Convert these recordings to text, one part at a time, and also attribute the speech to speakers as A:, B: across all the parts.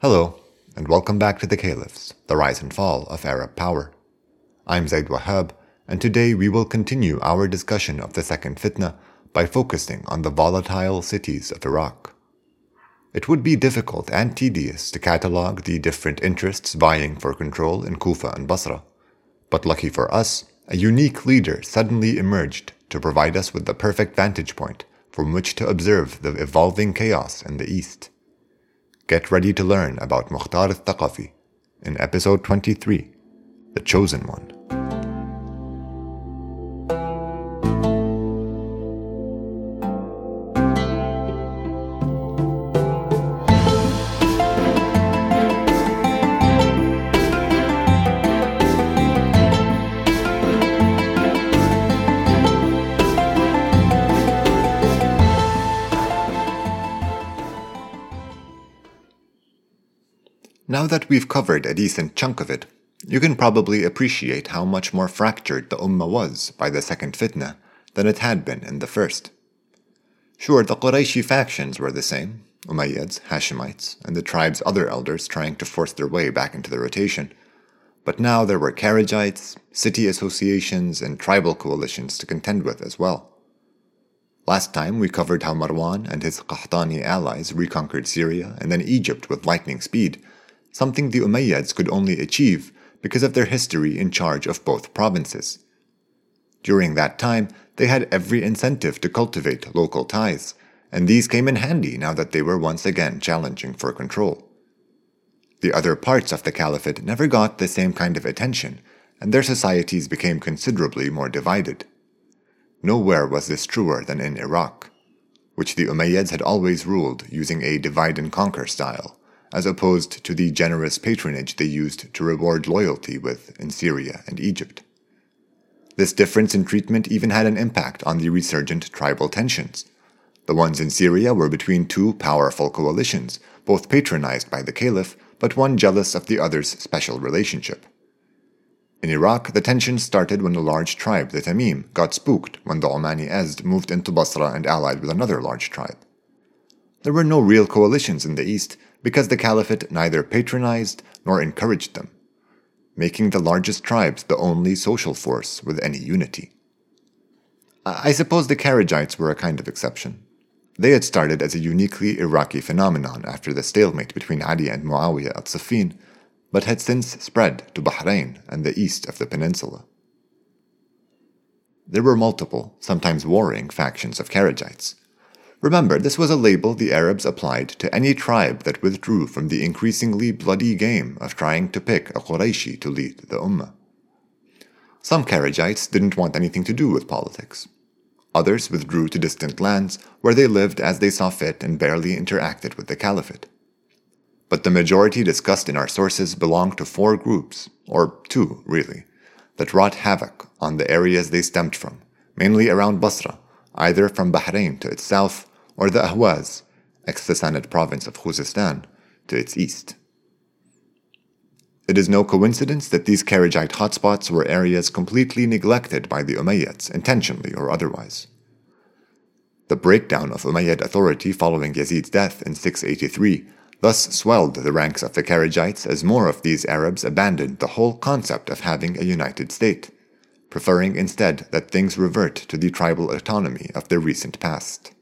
A: Hello, and welcome back to the Caliphs, the rise and fall of Arab power. I'm Zaid Wahab, and today we will continue our discussion of the second fitna by focusing on the volatile cities of Iraq. It would be difficult and tedious to catalogue the different interests vying for control in Kufa and Basra, but lucky for us, a unique leader suddenly emerged to provide us with the perfect vantage point from which to observe the evolving chaos in the east. Get ready to learn about Mukhtar al-Thaqafi in episode 23, The Chosen One. We've covered a decent chunk of it, you can probably appreciate how much more fractured the Ummah was by the second fitna than it had been in the first. Sure, the Qurayshi factions were the same Umayyads, Hashemites, and the tribe's other elders trying to force their way back into the rotation. But now there were Kharijites, city associations, and tribal coalitions to contend with as well. Last time we covered how Marwan and his Qahtani allies reconquered Syria and then Egypt with lightning speed something the Umayyads could only achieve because of their history in charge of both provinces. During that time, they had every incentive to cultivate local ties, and these came in handy now that they were once again challenging for control. The other parts of the caliphate never got the same kind of attention, and their societies became considerably more divided. Nowhere was this truer than in Iraq, which the Umayyads had always ruled using a divide and conquer style as opposed to the generous patronage they used to reward loyalty with in Syria and Egypt. This difference in treatment even had an impact on the resurgent tribal tensions. The ones in Syria were between two powerful coalitions, both patronized by the caliph, but one jealous of the other's special relationship. In Iraq, the tensions started when a large tribe, the Tamim, got spooked when the Omani Ezd moved into Basra and allied with another large tribe. There were no real coalitions in the east, because the caliphate neither patronized nor encouraged them, making the largest tribes the only social force with any unity. I suppose the Kharijites were a kind of exception. They had started as a uniquely Iraqi phenomenon after the stalemate between Ali and Muawiyah at Siffin, but had since spread to Bahrain and the east of the peninsula. There were multiple, sometimes warring, factions of Kharijites, Remember, this was a label the Arabs applied to any tribe that withdrew from the increasingly bloody game of trying to pick a Qurayshi to lead the Ummah. Some Kharijites didn't want anything to do with politics. Others withdrew to distant lands where they lived as they saw fit and barely interacted with the caliphate. But the majority discussed in our sources belong to four groups, or two, really, that wrought havoc on the areas they stemmed from, mainly around Basra, either from Bahrain to its south or the Ahwaz, ex-Sassanid province of Khuzestan, to its east. It is no coincidence that these Kharijite hotspots were areas completely neglected by the Umayyads, intentionally or otherwise. The breakdown of Umayyad authority following Yazid's death in 683 thus swelled the ranks of the Kharijites as more of these Arabs abandoned the whole concept of having a united state, preferring instead that things revert to the tribal autonomy of their recent past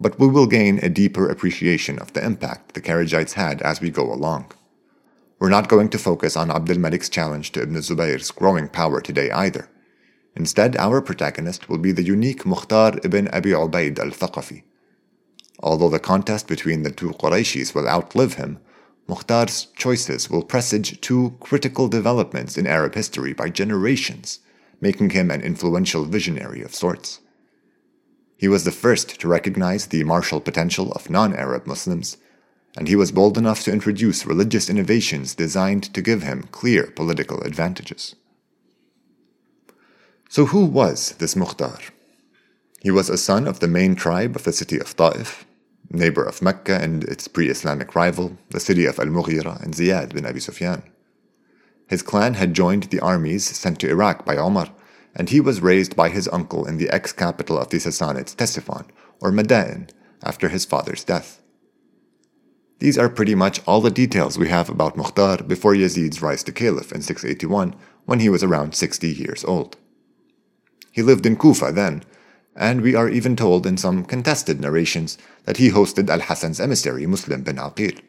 A: but we will gain a deeper appreciation of the impact the Kharijites had as we go along. We're not going to focus on Abdul Malik's challenge to Ibn Zubayr's growing power today either. Instead, our protagonist will be the unique Mukhtar ibn Abi Ubaid al Thaqafi. Although the contest between the two Qurayshis will outlive him, Mukhtar's choices will presage two critical developments in Arab history by generations, making him an influential visionary of sorts. He was the first to recognize the martial potential of non Arab Muslims, and he was bold enough to introduce religious innovations designed to give him clear political advantages. So, who was this Mukhtar? He was a son of the main tribe of the city of Ta'if, neighbor of Mecca and its pre Islamic rival, the city of Al Mughira and Ziyad bin Abi Sufyan. His clan had joined the armies sent to Iraq by Omar and he was raised by his uncle in the ex capital of the Sassanids, Ctesiphon, or Madain, after his father's death. These are pretty much all the details we have about Mukhtar before Yazid's rise to caliph in 681 when he was around 60 years old. He lived in Kufa then, and we are even told in some contested narrations that he hosted Al Hassan's emissary Muslim bin Aqil.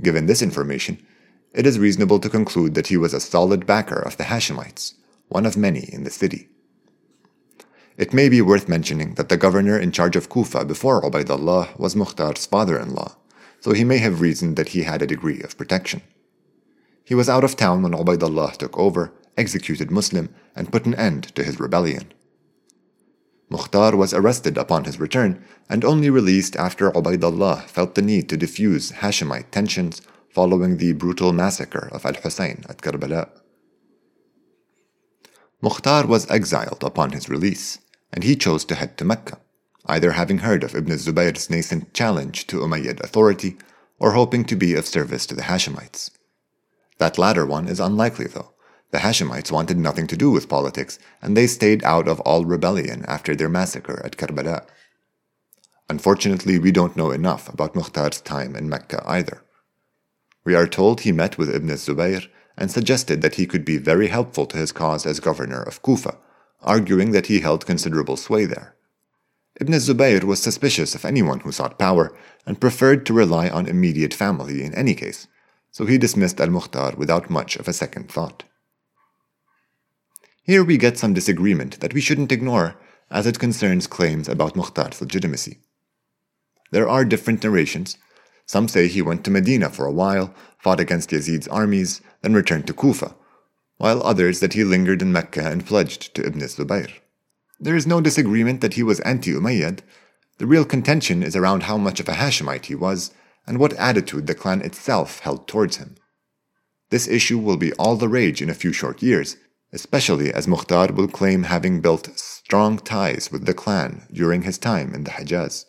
A: Given this information, it is reasonable to conclude that he was a solid backer of the Hashemites, one of many in the city. It may be worth mentioning that the governor in charge of Kufa before Ubaidullah was Mukhtar's father in law, so he may have reasoned that he had a degree of protection. He was out of town when Ubaidullah took over, executed Muslim, and put an end to his rebellion. Mukhtar was arrested upon his return and only released after Ubaidullah felt the need to diffuse Hashemite tensions following the brutal massacre of Al Hussein at Karbala. Mukhtar was exiled upon his release, and he chose to head to Mecca, either having heard of Ibn Zubayr's nascent challenge to Umayyad authority or hoping to be of service to the Hashemites. That latter one is unlikely, though. The Hashemites wanted nothing to do with politics, and they stayed out of all rebellion after their massacre at Karbala. Unfortunately, we don't know enough about Mukhtar's time in Mecca either. We are told he met with Ibn Zubayr and suggested that he could be very helpful to his cause as governor of Kufa, arguing that he held considerable sway there. Ibn Zubayr was suspicious of anyone who sought power and preferred to rely on immediate family in any case, so he dismissed al Mukhtar without much of a second thought. Here we get some disagreement that we shouldn't ignore as it concerns claims about Mukhtar's legitimacy. There are different narrations. Some say he went to Medina for a while, fought against Yazid's armies, then returned to Kufa, while others that he lingered in Mecca and pledged to Ibn Zubayr. There is no disagreement that he was anti Umayyad. The real contention is around how much of a Hashemite he was and what attitude the clan itself held towards him. This issue will be all the rage in a few short years, especially as Mukhtar will claim having built strong ties with the clan during his time in the Hijaz.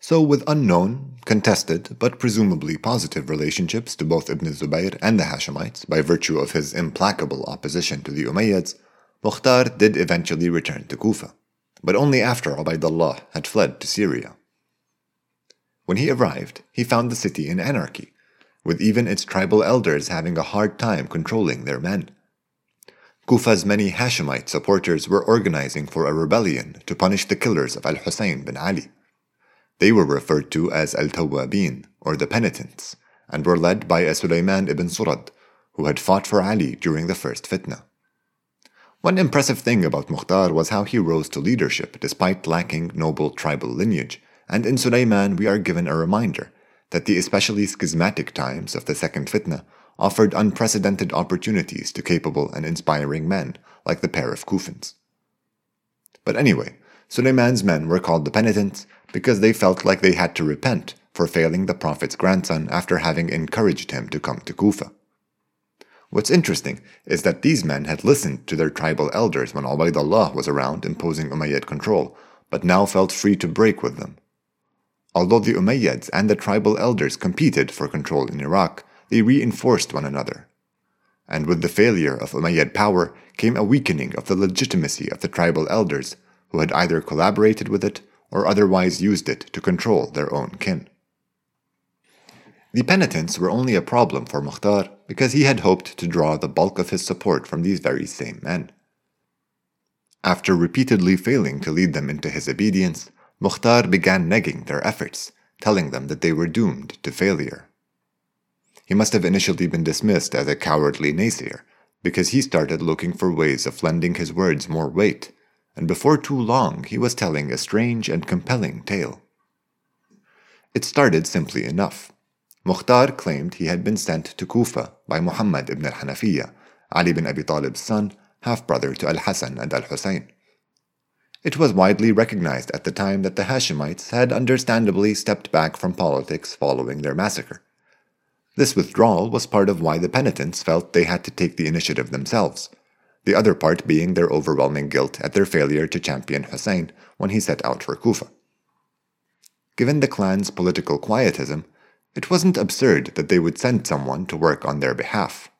A: So, with unknown, contested, but presumably positive relationships to both Ibn Zubayr and the Hashemites by virtue of his implacable opposition to the Umayyads, Mukhtar did eventually return to Kufa, but only after Ubaidullah had fled to Syria. When he arrived, he found the city in anarchy, with even its tribal elders having a hard time controlling their men. Kufa's many Hashemite supporters were organizing for a rebellion to punish the killers of Al Hussein bin Ali. They were referred to as Al Tawabin, or the Penitents, and were led by a ibn Surad, who had fought for Ali during the first fitna. One impressive thing about Mukhtar was how he rose to leadership despite lacking noble tribal lineage, and in Sulaiman we are given a reminder that the especially schismatic times of the Second Fitna offered unprecedented opportunities to capable and inspiring men like the pair of Kufans. But anyway, Suleiman's men were called the penitents because they felt like they had to repent for failing the Prophet's grandson after having encouraged him to come to Kufa. What's interesting is that these men had listened to their tribal elders when Ubaidullah was around imposing Umayyad control, but now felt free to break with them. Although the Umayyads and the tribal elders competed for control in Iraq, they reinforced one another. And with the failure of Umayyad power came a weakening of the legitimacy of the tribal elders, who had either collaborated with it or otherwise used it to control their own kin. The penitents were only a problem for Mukhtar because he had hoped to draw the bulk of his support from these very same men. After repeatedly failing to lead them into his obedience, Mukhtar began negging their efforts, telling them that they were doomed to failure. He must have initially been dismissed as a cowardly naysayer, because he started looking for ways of lending his words more weight, and before too long he was telling a strange and compelling tale. It started simply enough. Mukhtar claimed he had been sent to Kufa by Muhammad ibn al-Hanafiya, Ali bin Abi Talib's son, half-brother to Al-Hasan and Al-Husayn. It was widely recognized at the time that the Hashemites had understandably stepped back from politics following their massacre. This withdrawal was part of why the penitents felt they had to take the initiative themselves, the other part being their overwhelming guilt at their failure to champion Hussein when he set out for Kufa. Given the clan's political quietism, it wasn't absurd that they would send someone to work on their behalf.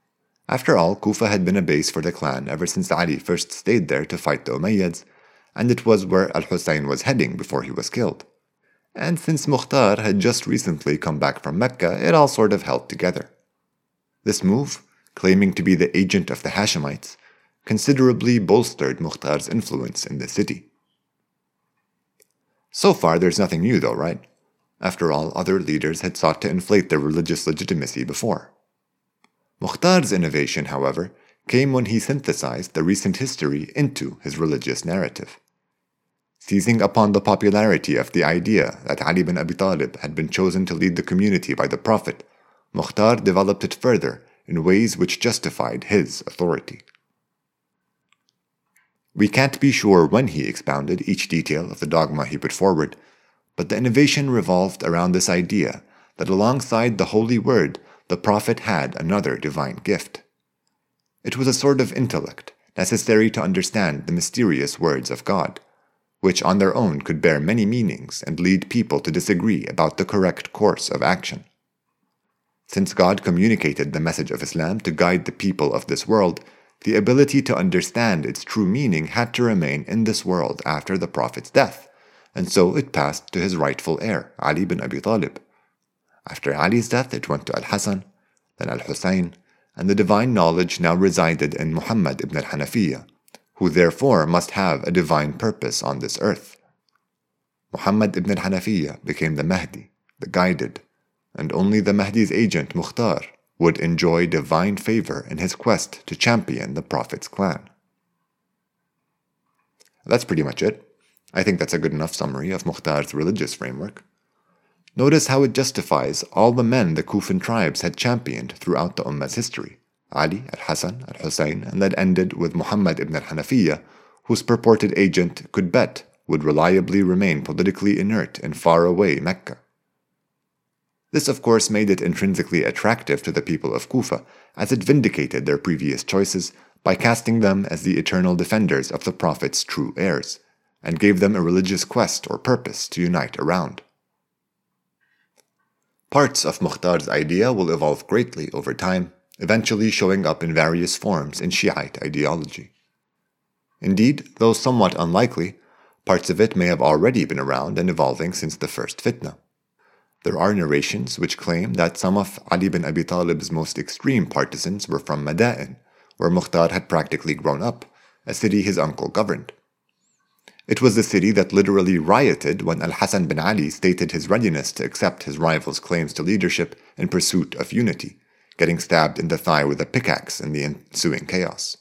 A: After all, Kufa had been a base for the clan ever since Ali first stayed there to fight the Umayyads and it was where Al Hussein was heading before he was killed. and since Mukhtar had just recently come back from Mecca, it all sort of held together. This move, claiming to be the agent of the Hashemites, considerably bolstered Mukhtar's influence in the city. So far, there's nothing new, though, right? After all, other leaders had sought to inflate their religious legitimacy before. Mukhtar's innovation, however, came when he synthesized the recent history into his religious narrative. Seizing upon the popularity of the idea that Ali bin Abi Talib had been chosen to lead the community by the Prophet, Mukhtar developed it further in ways which justified his authority. We can't be sure when he expounded each detail of the dogma he put forward, but the innovation revolved around this idea that alongside the Holy Word, the Prophet had another divine gift. It was a sort of intellect necessary to understand the mysterious words of God, which on their own could bear many meanings and lead people to disagree about the correct course of action. Since God communicated the message of Islam to guide the people of this world, the ability to understand its true meaning had to remain in this world after the Prophet's death, and so it passed to his rightful heir, Ali bin Abi Talib. After Ali's death, it went to Al Hassan, then Al Hussein, and the divine knowledge now resided in Muhammad ibn al Hanafiyyah, who therefore must have a divine purpose on this earth. Muhammad ibn al Hanafiyyah became the Mahdi, the guided, and only the Mahdi's agent Mukhtar would enjoy divine favor in his quest to champion the Prophet's clan. That's pretty much it. I think that's a good enough summary of Mukhtar's religious framework. Notice how it justifies all the men the Kufan tribes had championed throughout the Ummah's history Ali, Al Hassan, Al Hussein, and that ended with Muhammad ibn al Hanafiyyah, whose purported agent could bet would reliably remain politically inert in faraway Mecca. This, of course, made it intrinsically attractive to the people of Kufa, as it vindicated their previous choices by casting them as the eternal defenders of the Prophet's true heirs, and gave them a religious quest or purpose to unite around. Parts of Mukhtar's idea will evolve greatly over time, eventually showing up in various forms in Shiite ideology. Indeed, though somewhat unlikely, parts of it may have already been around and evolving since the first fitna. There are narrations which claim that some of Ali bin Abi Talib's most extreme partisans were from Madain, where Mukhtar had practically grown up, a city his uncle governed. It was the city that literally rioted when Al Hassan bin Ali stated his readiness to accept his rival's claims to leadership in pursuit of unity, getting stabbed in the thigh with a pickaxe in the ensuing chaos.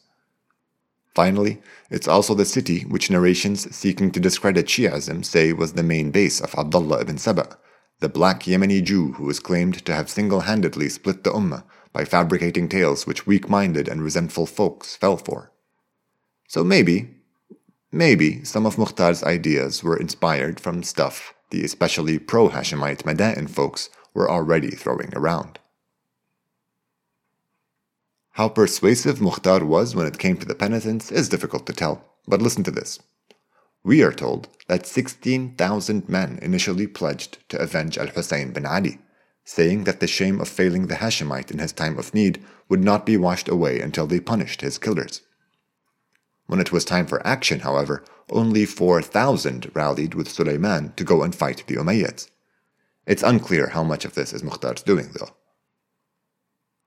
A: Finally, it's also the city which narrations seeking to discredit Shi'ism say was the main base of Abdullah ibn Saba, the black Yemeni Jew who is claimed to have single handedly split the Ummah by fabricating tales which weak minded and resentful folks fell for. So maybe, maybe some of Mukhtar's ideas were inspired from stuff the especially pro Hashemite Madain folks were already throwing around. How persuasive Mukhtar was when it came to the penitents is difficult to tell, but listen to this. We are told that 16,000 men initially pledged to avenge Al Hussein bin Ali, saying that the shame of failing the Hashemite in his time of need would not be washed away until they punished his killers. When it was time for action, however, only 4,000 rallied with Sulayman to go and fight the Umayyads. It's unclear how much of this is Mukhtar's doing, though.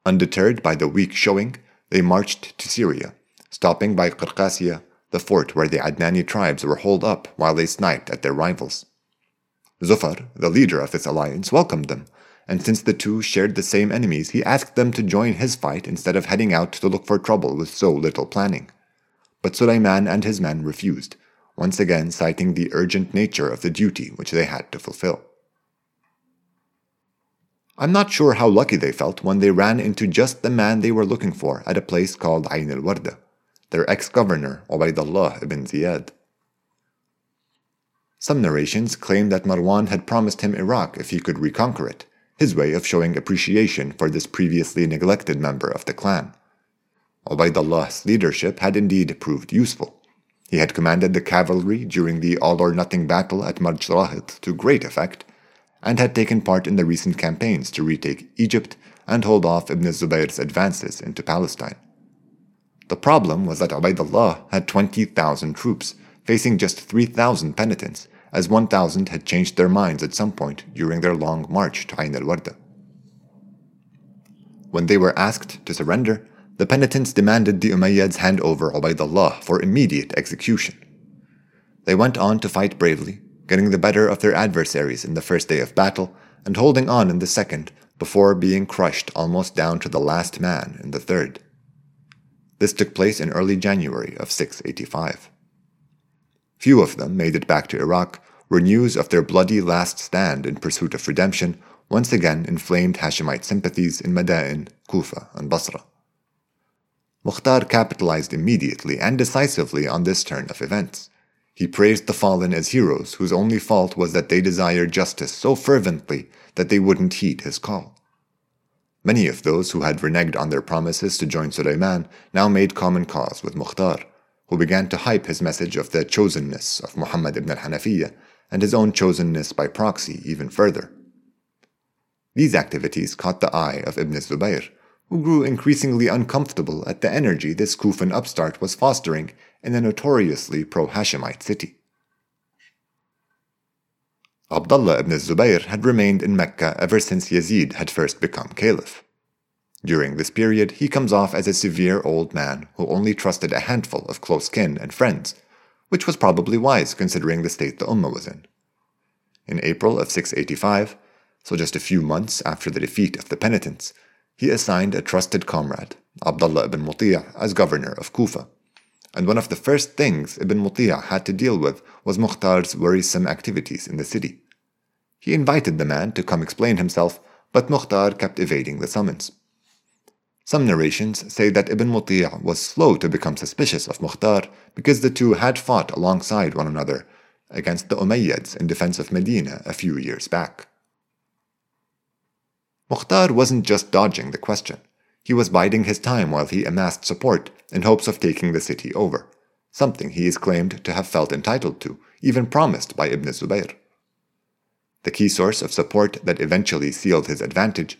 A: Undeterred by the weak showing, they marched to Syria, stopping by Qarqasiyah the fort where the Adnani tribes were holed up while they sniped at their rivals. Zufar, the leader of this alliance, welcomed them, and since the two shared the same enemies, he asked them to join his fight instead of heading out to look for trouble with so little planning. But Sulayman and his men refused, once again citing the urgent nature of the duty which they had to fulfill. I'm not sure how lucky they felt when they ran into just the man they were looking for at a place called Ain al Warda their ex-governor Ubaydullah ibn Ziyad. Some narrations claim that Marwan had promised him Iraq if he could reconquer it, his way of showing appreciation for this previously neglected member of the clan. Ubaidullah's leadership had indeed proved useful. He had commanded the cavalry during the all-or-nothing battle at Marj to great effect, and had taken part in the recent campaigns to retake Egypt and hold off Ibn Zubayr's advances into Palestine. The problem was that Ubaidullah had 20,000 troops, facing just 3,000 penitents, as 1,000 had changed their minds at some point during their long march to Ain al Warda. When they were asked to surrender, the penitents demanded the Umayyads hand over Ubaidullah for immediate execution. They went on to fight bravely, getting the better of their adversaries in the first day of battle and holding on in the second before being crushed almost down to the last man in the third. This took place in early January of 685. Few of them made it back to Iraq, where news of their bloody last stand in pursuit of redemption once again inflamed Hashemite sympathies in Madain, Kufa, and Basra. Mukhtar capitalized immediately and decisively on this turn of events. He praised the fallen as heroes whose only fault was that they desired justice so fervently that they wouldn't heed his call. Many of those who had reneged on their promises to join Suleiman now made common cause with Mukhtar, who began to hype his message of the chosenness of Muhammad ibn al-Hanafiyyah and his own chosenness by proxy even further. These activities caught the eye of Ibn Zubayr, who grew increasingly uncomfortable at the energy this Kufan upstart was fostering in a notoriously pro Hashemite city. Abdullah ibn Zubayr had remained in Mecca ever since Yazid had first become caliph. During this period, he comes off as a severe old man who only trusted a handful of close kin and friends, which was probably wise considering the state the Ummah was in. In April of 685, so just a few months after the defeat of the penitents, he assigned a trusted comrade, Abdullah ibn Muti'a, as governor of Kufa. And one of the first things Ibn Muti'a had to deal with was Mukhtar's worrisome activities in the city. He invited the man to come explain himself, but Mukhtar kept evading the summons. Some narrations say that Ibn Muti'a was slow to become suspicious of Mukhtar because the two had fought alongside one another against the Umayyads in defense of Medina a few years back. Mukhtar wasn't just dodging the question. He was biding his time while he amassed support in hopes of taking the city over, something he is claimed to have felt entitled to, even promised by Ibn Zubayr. The key source of support that eventually sealed his advantage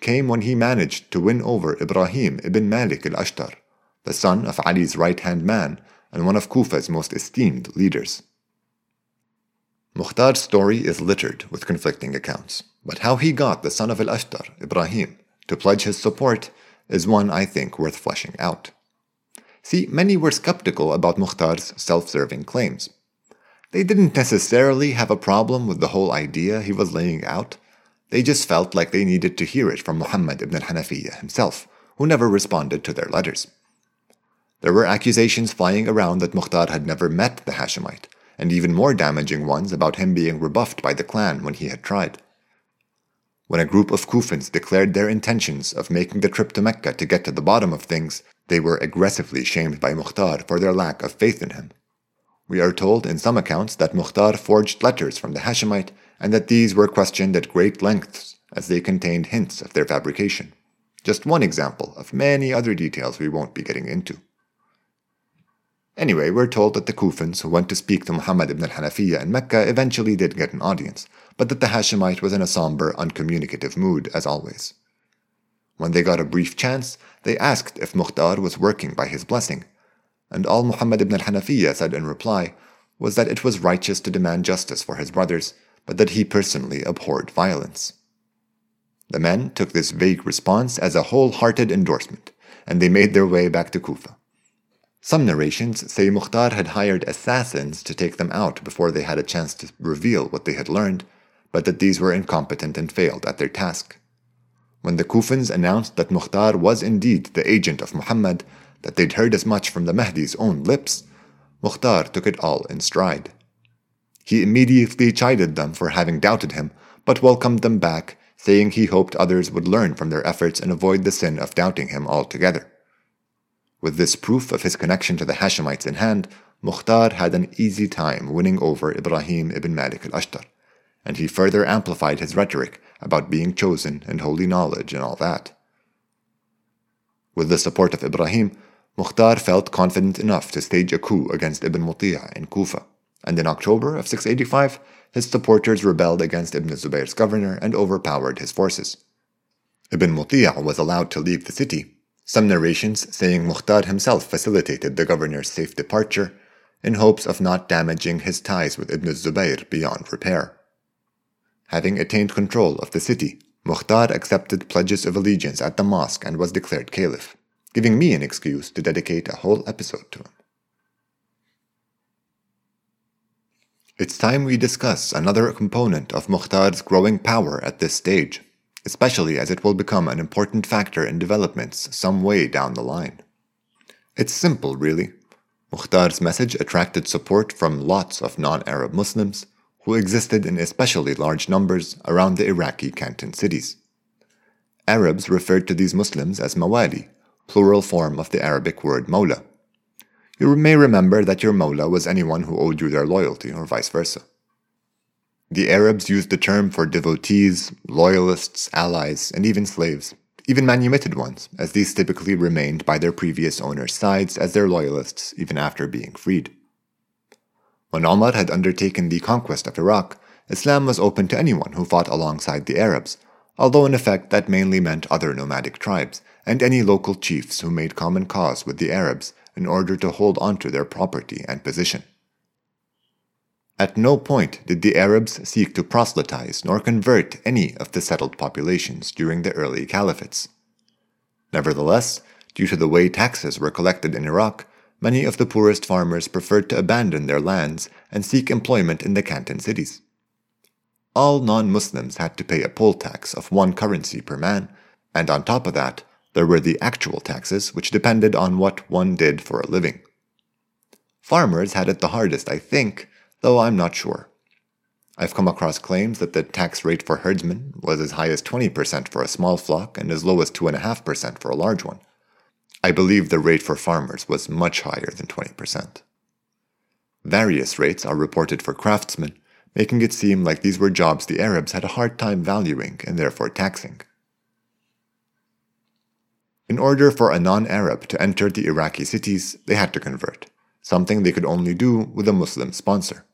A: came when he managed to win over Ibrahim ibn Malik al Ashtar, the son of Ali's right hand man and one of Kufa's most esteemed leaders. Mukhtar's story is littered with conflicting accounts, but how he got the son of al Ashtar, Ibrahim, to pledge his support is one I think worth fleshing out. See, many were skeptical about Mukhtar's self serving claims. They didn't necessarily have a problem with the whole idea he was laying out. They just felt like they needed to hear it from Muhammad ibn al-Hanafiyyah himself, who never responded to their letters. There were accusations flying around that Mukhtar had never met the Hashemite, and even more damaging ones about him being rebuffed by the clan when he had tried. When a group of Kufans declared their intentions of making the trip to Mecca to get to the bottom of things, they were aggressively shamed by Mukhtar for their lack of faith in him. We are told in some accounts that Mukhtar forged letters from the Hashemite and that these were questioned at great lengths as they contained hints of their fabrication. Just one example of many other details we won't be getting into. Anyway, we're told that the Kufans who went to speak to Muhammad ibn al-Hanafiyyah in Mecca eventually did get an audience, but that the Hashemite was in a somber, uncommunicative mood as always. When they got a brief chance, they asked if Mukhtar was working by his blessing, and all Muhammad ibn al-Hanafiyyah said in reply was that it was righteous to demand justice for his brothers, but that he personally abhorred violence. The men took this vague response as a wholehearted endorsement, and they made their way back to Kufa. Some narrations say Mukhtar had hired assassins to take them out before they had a chance to reveal what they had learned, but that these were incompetent and failed at their task. When the Kufans announced that Mukhtar was indeed the agent of Muhammad, that they'd heard as much from the Mahdi's own lips, Mukhtar took it all in stride. He immediately chided them for having doubted him, but welcomed them back, saying he hoped others would learn from their efforts and avoid the sin of doubting him altogether. With this proof of his connection to the Hashemites in hand, Mukhtar had an easy time winning over Ibrahim ibn Malik al Ashtar, and he further amplified his rhetoric about being chosen and holy knowledge and all that. With the support of Ibrahim, Mukhtar felt confident enough to stage a coup against Ibn Muti'a in Kufa, and in October of 685, his supporters rebelled against Ibn Zubayr's governor and overpowered his forces. Ibn Muti'a was allowed to leave the city, some narrations saying Mukhtar himself facilitated the governor's safe departure, in hopes of not damaging his ties with Ibn Zubayr beyond repair. Having attained control of the city, Mukhtar accepted pledges of allegiance at the mosque and was declared caliph, giving me an excuse to dedicate a whole episode to him. It's time we discuss another component of Mukhtar's growing power at this stage, especially as it will become an important factor in developments some way down the line. It's simple, really. Mukhtar's message attracted support from lots of non Arab Muslims who existed in especially large numbers around the Iraqi canton cities. Arabs referred to these Muslims as Mawali, plural form of the Arabic word Mawla. You may remember that your Mawla was anyone who owed you their loyalty, or vice versa. The Arabs used the term for devotees, loyalists, allies, and even slaves, even manumitted ones, as these typically remained by their previous owners' sides as their loyalists even after being freed. When Omar had undertaken the conquest of Iraq, Islam was open to anyone who fought alongside the Arabs, although in effect that mainly meant other nomadic tribes, and any local chiefs who made common cause with the Arabs in order to hold onto their property and position. At no point did the Arabs seek to proselytize nor convert any of the settled populations during the early caliphates. Nevertheless, due to the way taxes were collected in Iraq, many of the poorest farmers preferred to abandon their lands and seek employment in the canton cities. All non Muslims had to pay a poll tax of one currency per man, and on top of that, there were the actual taxes, which depended on what one did for a living. Farmers had it the hardest, I think, though I'm not sure. I've come across claims that the tax rate for herdsmen was as high as 20% for a small flock and as low as 2.5% for a large one. I believe the rate for farmers was much higher than 20%. Various rates are reported for craftsmen, making it seem like these were jobs the Arabs had a hard time valuing and therefore taxing. In order for a non Arab to enter the Iraqi cities, they had to convert, something they could only do with a Muslim sponsor.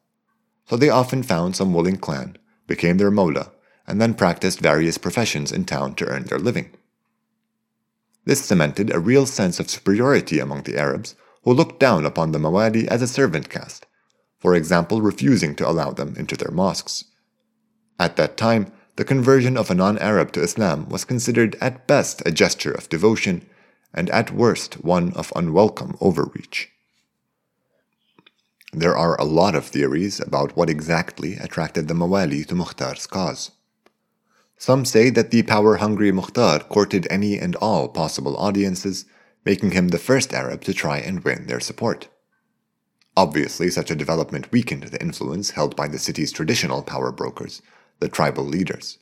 A: So they often found some willing clan, became their mawla, and then practiced various professions in town to earn their living. This cemented a real sense of superiority among the Arabs, who looked down upon the Mawali as a servant caste, for example, refusing to allow them into their mosques. At that time, the conversion of a non Arab to Islam was considered at best a gesture of devotion, and at worst one of unwelcome overreach. There are a lot of theories about what exactly attracted the Mawali to Mukhtar's cause. Some say that the power hungry Mukhtar courted any and all possible audiences, making him the first Arab to try and win their support. Obviously, such a development weakened the influence held by the city's traditional power brokers, the tribal leaders.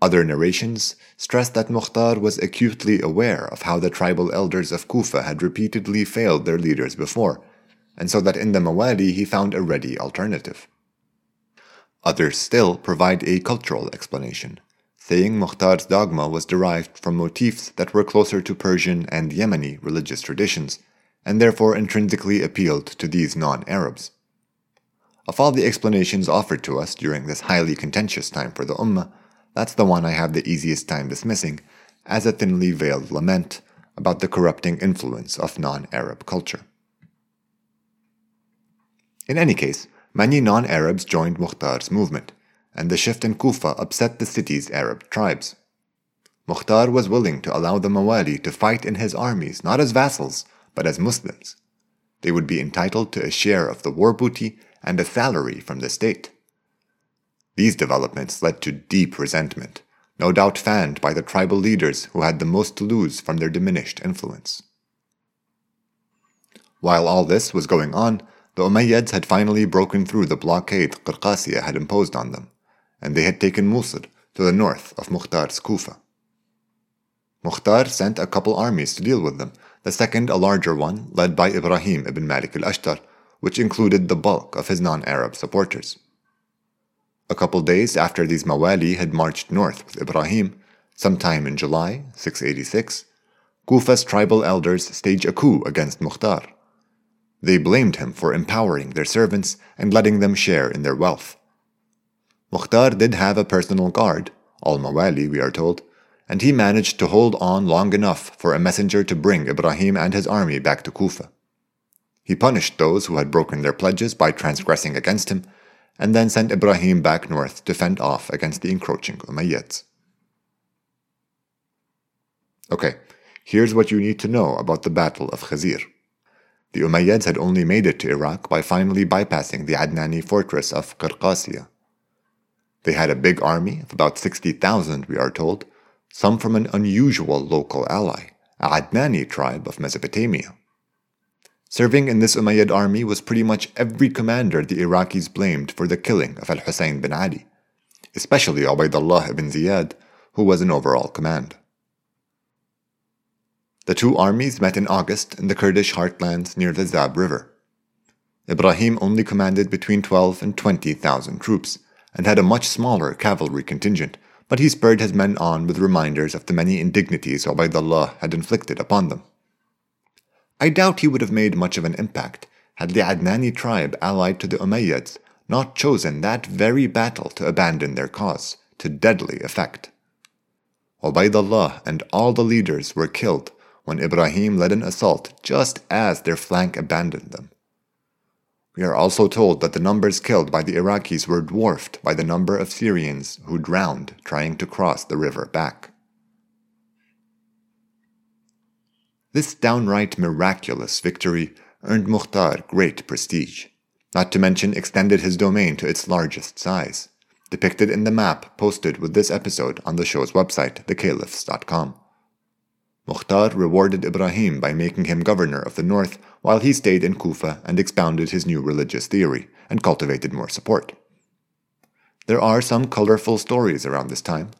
A: Other narrations stress that Mukhtar was acutely aware of how the tribal elders of Kufa had repeatedly failed their leaders before, and so that in the Mawali he found a ready alternative. Others still provide a cultural explanation, saying Mukhtar's dogma was derived from motifs that were closer to Persian and Yemeni religious traditions, and therefore intrinsically appealed to these non Arabs. Of all the explanations offered to us during this highly contentious time for the Ummah, that's the one I have the easiest time dismissing, as a thinly veiled lament about the corrupting influence of non Arab culture. In any case, many non Arabs joined Mukhtar's movement, and the shift in Kufa upset the city's Arab tribes. Mukhtar was willing to allow the Mawali to fight in his armies not as vassals, but as Muslims. They would be entitled to a share of the war booty and a salary from the state. These developments led to deep resentment, no doubt fanned by the tribal leaders who had the most to lose from their diminished influence. While all this was going on, the Umayyads had finally broken through the blockade Qarqasiyah had imposed on them, and they had taken Mosul to the north of Mukhtar's Kufa. Mukhtar sent a couple armies to deal with them, the second a larger one led by Ibrahim ibn Malik al-Ashtar, which included the bulk of his non Arab supporters. A couple days after these Mawali had marched north with Ibrahim, sometime in July 686, Kufa's tribal elders staged a coup against Mukhtar. They blamed him for empowering their servants and letting them share in their wealth. Mukhtar did have a personal guard, all Mawali, we are told, and he managed to hold on long enough for a messenger to bring Ibrahim and his army back to Kufa. He punished those who had broken their pledges by transgressing against him, and then sent Ibrahim back north to fend off against the encroaching Umayyads. Okay, here's what you need to know about the Battle of Khazir. The Umayyads had only made it to Iraq by finally bypassing the Adnani fortress of Qarqasiyah. They had a big army of about 60,000, we are told, some from an unusual local ally, a Adnani tribe of Mesopotamia. Serving in this Umayyad army was pretty much every commander the Iraqis blamed for the killing of Al Hussein bin Ali, especially Ubaidullah ibn Ziyad, who was in overall command. The two armies met in August in the Kurdish heartlands near the Zab River. Ibrahim only commanded between 12 and 20,000 troops and had a much smaller cavalry contingent, but he spurred his men on with reminders of the many indignities Ubaidullah had inflicted upon them. I doubt he would have made much of an impact had the Adnani tribe allied to the Umayyads not chosen that very battle to abandon their cause, to deadly effect. Ubaidullah and all the leaders were killed when Ibrahim led an assault just as their flank abandoned them. We are also told that the numbers killed by the Iraqis were dwarfed by the number of Syrians who drowned trying to cross the river back. This downright miraculous victory earned Mukhtar great prestige, not to mention extended his domain to its largest size, depicted in the map posted with this episode on the show's website, thecaliphs.com. Mukhtar rewarded Ibrahim by making him governor of the north while he stayed in Kufa and expounded his new religious theory and cultivated more support. There are some colorful stories around this time,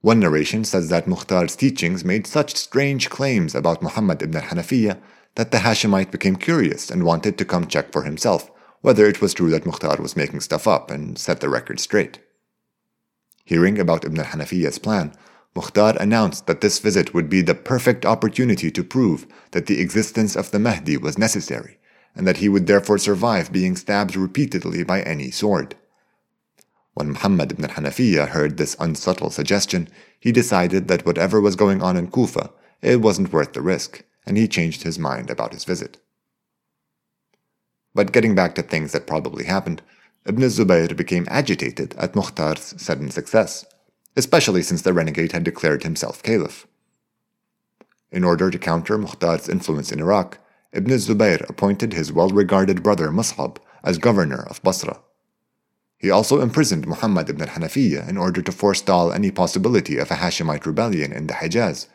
A: one narration says that Mukhtar's teachings made such strange claims about Muhammad ibn al-Hanafiyyah that the Hashemite became curious and wanted to come check for himself whether it was true that Mukhtar was making stuff up and set the record straight. Hearing about Ibn al-Hanafiyyah's plan, Mukhtar announced that this visit would be the perfect opportunity to prove that the existence of the Mahdi was necessary, and that he would therefore survive being stabbed repeatedly by any sword. When Muhammad ibn al-Hanafiyyah heard this unsubtle suggestion, he decided that whatever was going on in Kufa, it wasn't worth the risk, and he changed his mind about his visit. But getting back to things that probably happened, Ibn Zubayr became agitated at Mukhtar's sudden success, especially since the renegade had declared himself caliph. In order to counter Mukhtar's influence in Iraq, Ibn Zubayr appointed his well-regarded brother Mus'ab as governor of Basra. He also imprisoned Muhammad ibn al-Hanafiyyah in order to forestall any possibility of a Hashemite rebellion in the Hijaz.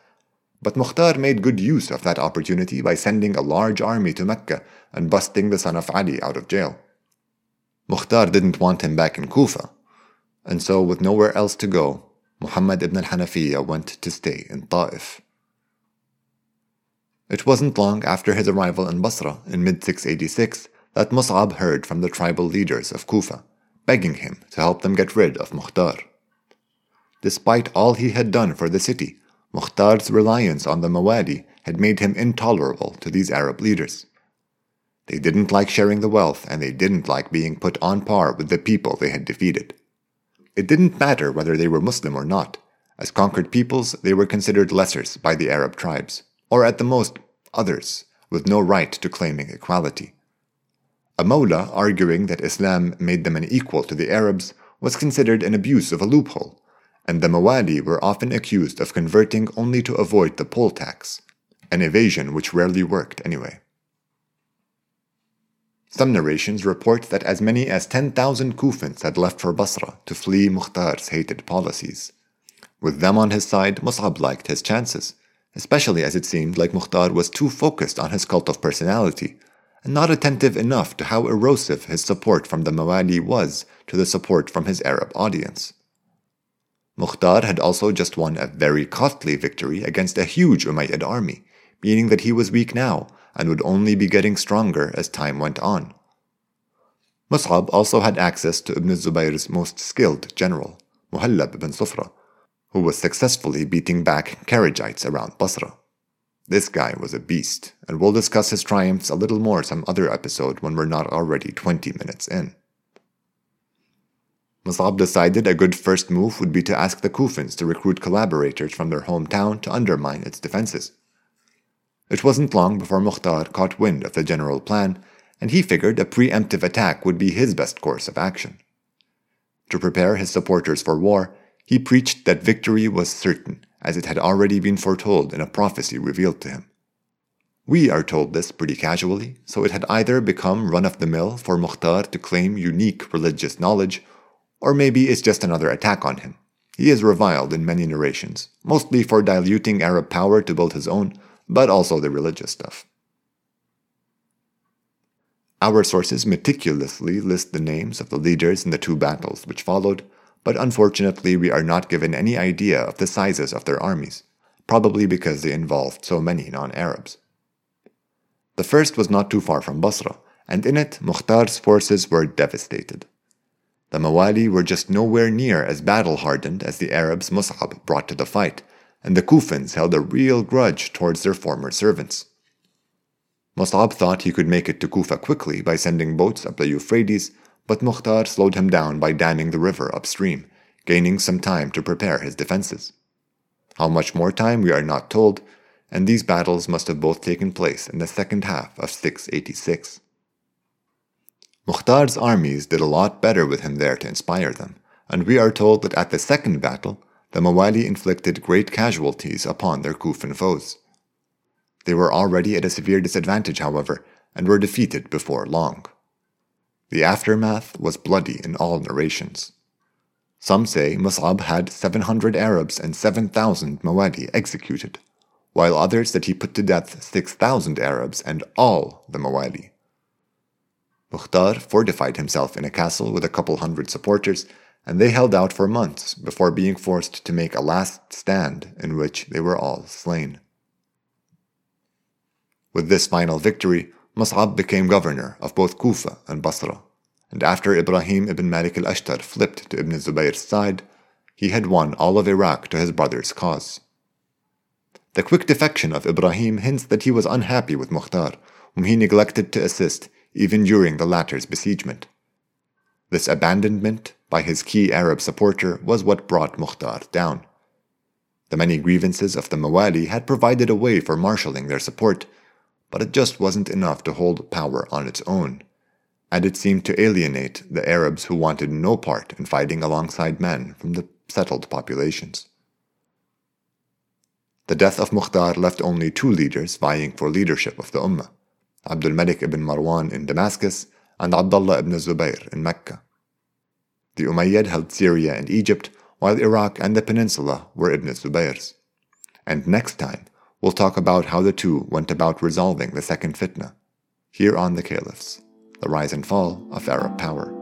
A: But Mukhtar made good use of that opportunity by sending a large army to Mecca and busting the son of Ali out of jail. Mukhtar didn't want him back in Kufa, and so with nowhere else to go, Muhammad ibn al-Hanafiyyah went to stay in Ta'if. It wasn't long after his arrival in Basra in mid 686 that Mus'ab heard from the tribal leaders of Kufa begging him to help them get rid of Mukhtar. Despite all he had done for the city, Mukhtar's reliance on the Mawali had made him intolerable to these Arab leaders. They didn't like sharing the wealth, and they didn't like being put on par with the people they had defeated. It didn't matter whether they were Muslim or not. As conquered peoples, they were considered lessers by the Arab tribes, or at the most, others, with no right to claiming equality. A arguing that Islam made them an equal to the Arabs was considered an abuse of a loophole, and the Mawali were often accused of converting only to avoid the poll tax, an evasion which rarely worked anyway. Some narrations report that as many as 10,000 Kufans had left for Basra to flee Mukhtar's hated policies. With them on his side, Mus'ab liked his chances, especially as it seemed like Mukhtar was too focused on his cult of personality and not attentive enough to how erosive his support from the Mawali was to the support from his Arab audience. Mukhtar had also just won a very costly victory against a huge Umayyad army, meaning that he was weak now and would only be getting stronger as time went on. Mus'ab also had access to Ibn Zubayr's most skilled general, Muhallab ibn Sufra, who was successfully beating back Kharijites around Basra. This guy was a beast, and we'll discuss his triumphs a little more some other episode when we're not already 20 minutes in. Mus'ab decided a good first move would be to ask the Kufans to recruit collaborators from their hometown to undermine its defenses. It wasn't long before Mukhtar caught wind of the general plan, and he figured a preemptive attack would be his best course of action. To prepare his supporters for war, he preached that victory was certain, as it had already been foretold in a prophecy revealed to him. We are told this pretty casually, so it had either become run of the mill for Mukhtar to claim unique religious knowledge, or maybe it's just another attack on him. He is reviled in many narrations, mostly for diluting Arab power to build his own, but also the religious stuff. Our sources meticulously list the names of the leaders in the two battles which followed, but unfortunately we are not given any idea of the sizes of their armies, probably because they involved so many non Arabs. The first was not too far from Basra, and in it Mukhtar's forces were devastated. The Mawali were just nowhere near as battle hardened as the Arabs Mus'ab brought to the fight, and the Kufans held a real grudge towards their former servants. Mus'ab thought he could make it to Kufa quickly by sending boats up the Euphrates, but Mukhtar slowed him down by damming the river upstream, gaining some time to prepare his defenses. How much more time we are not told, and these battles must have both taken place in the second half of 686. Mukhtar's armies did a lot better with him there to inspire them, and we are told that at the second battle, the Mawali inflicted great casualties upon their Kufan foes. They were already at a severe disadvantage, however, and were defeated before long. The aftermath was bloody in all narrations. Some say Mus'ab had 700 Arabs and 7,000 Mawali executed, while others that he put to death 6,000 Arabs and all the Mawali. Mukhtar fortified himself in a castle with a couple hundred supporters, and they held out for months before being forced to make a last stand in which they were all slain. With this final victory, Mus'ab became governor of both Kufa and Basra, and after Ibrahim ibn Malik al-Ashtar flipped to Ibn Zubayr's side, he had won all of Iraq to his brother's cause. The quick defection of Ibrahim hints that he was unhappy with Mukhtar, whom he neglected to assist even during the latter's besiegement. This abandonment by his key Arab supporter was what brought Mukhtar down. The many grievances of the Mawali had provided a way for marshalling their support, but it just wasn't enough to hold power on its own, and it seemed to alienate the Arabs who wanted no part in fighting alongside men from the settled populations. The death of Mukhtar left only two leaders vying for leadership of the Ummah Abdul Malik ibn Marwan in Damascus and Abdullah ibn Zubayr in Mecca. The Umayyad held Syria and Egypt, while Iraq and the peninsula were Ibn Zubayr's. And next time, we'll talk about how the two went about resolving the second fitna, here on the Caliphs, the rise and fall of Arab power.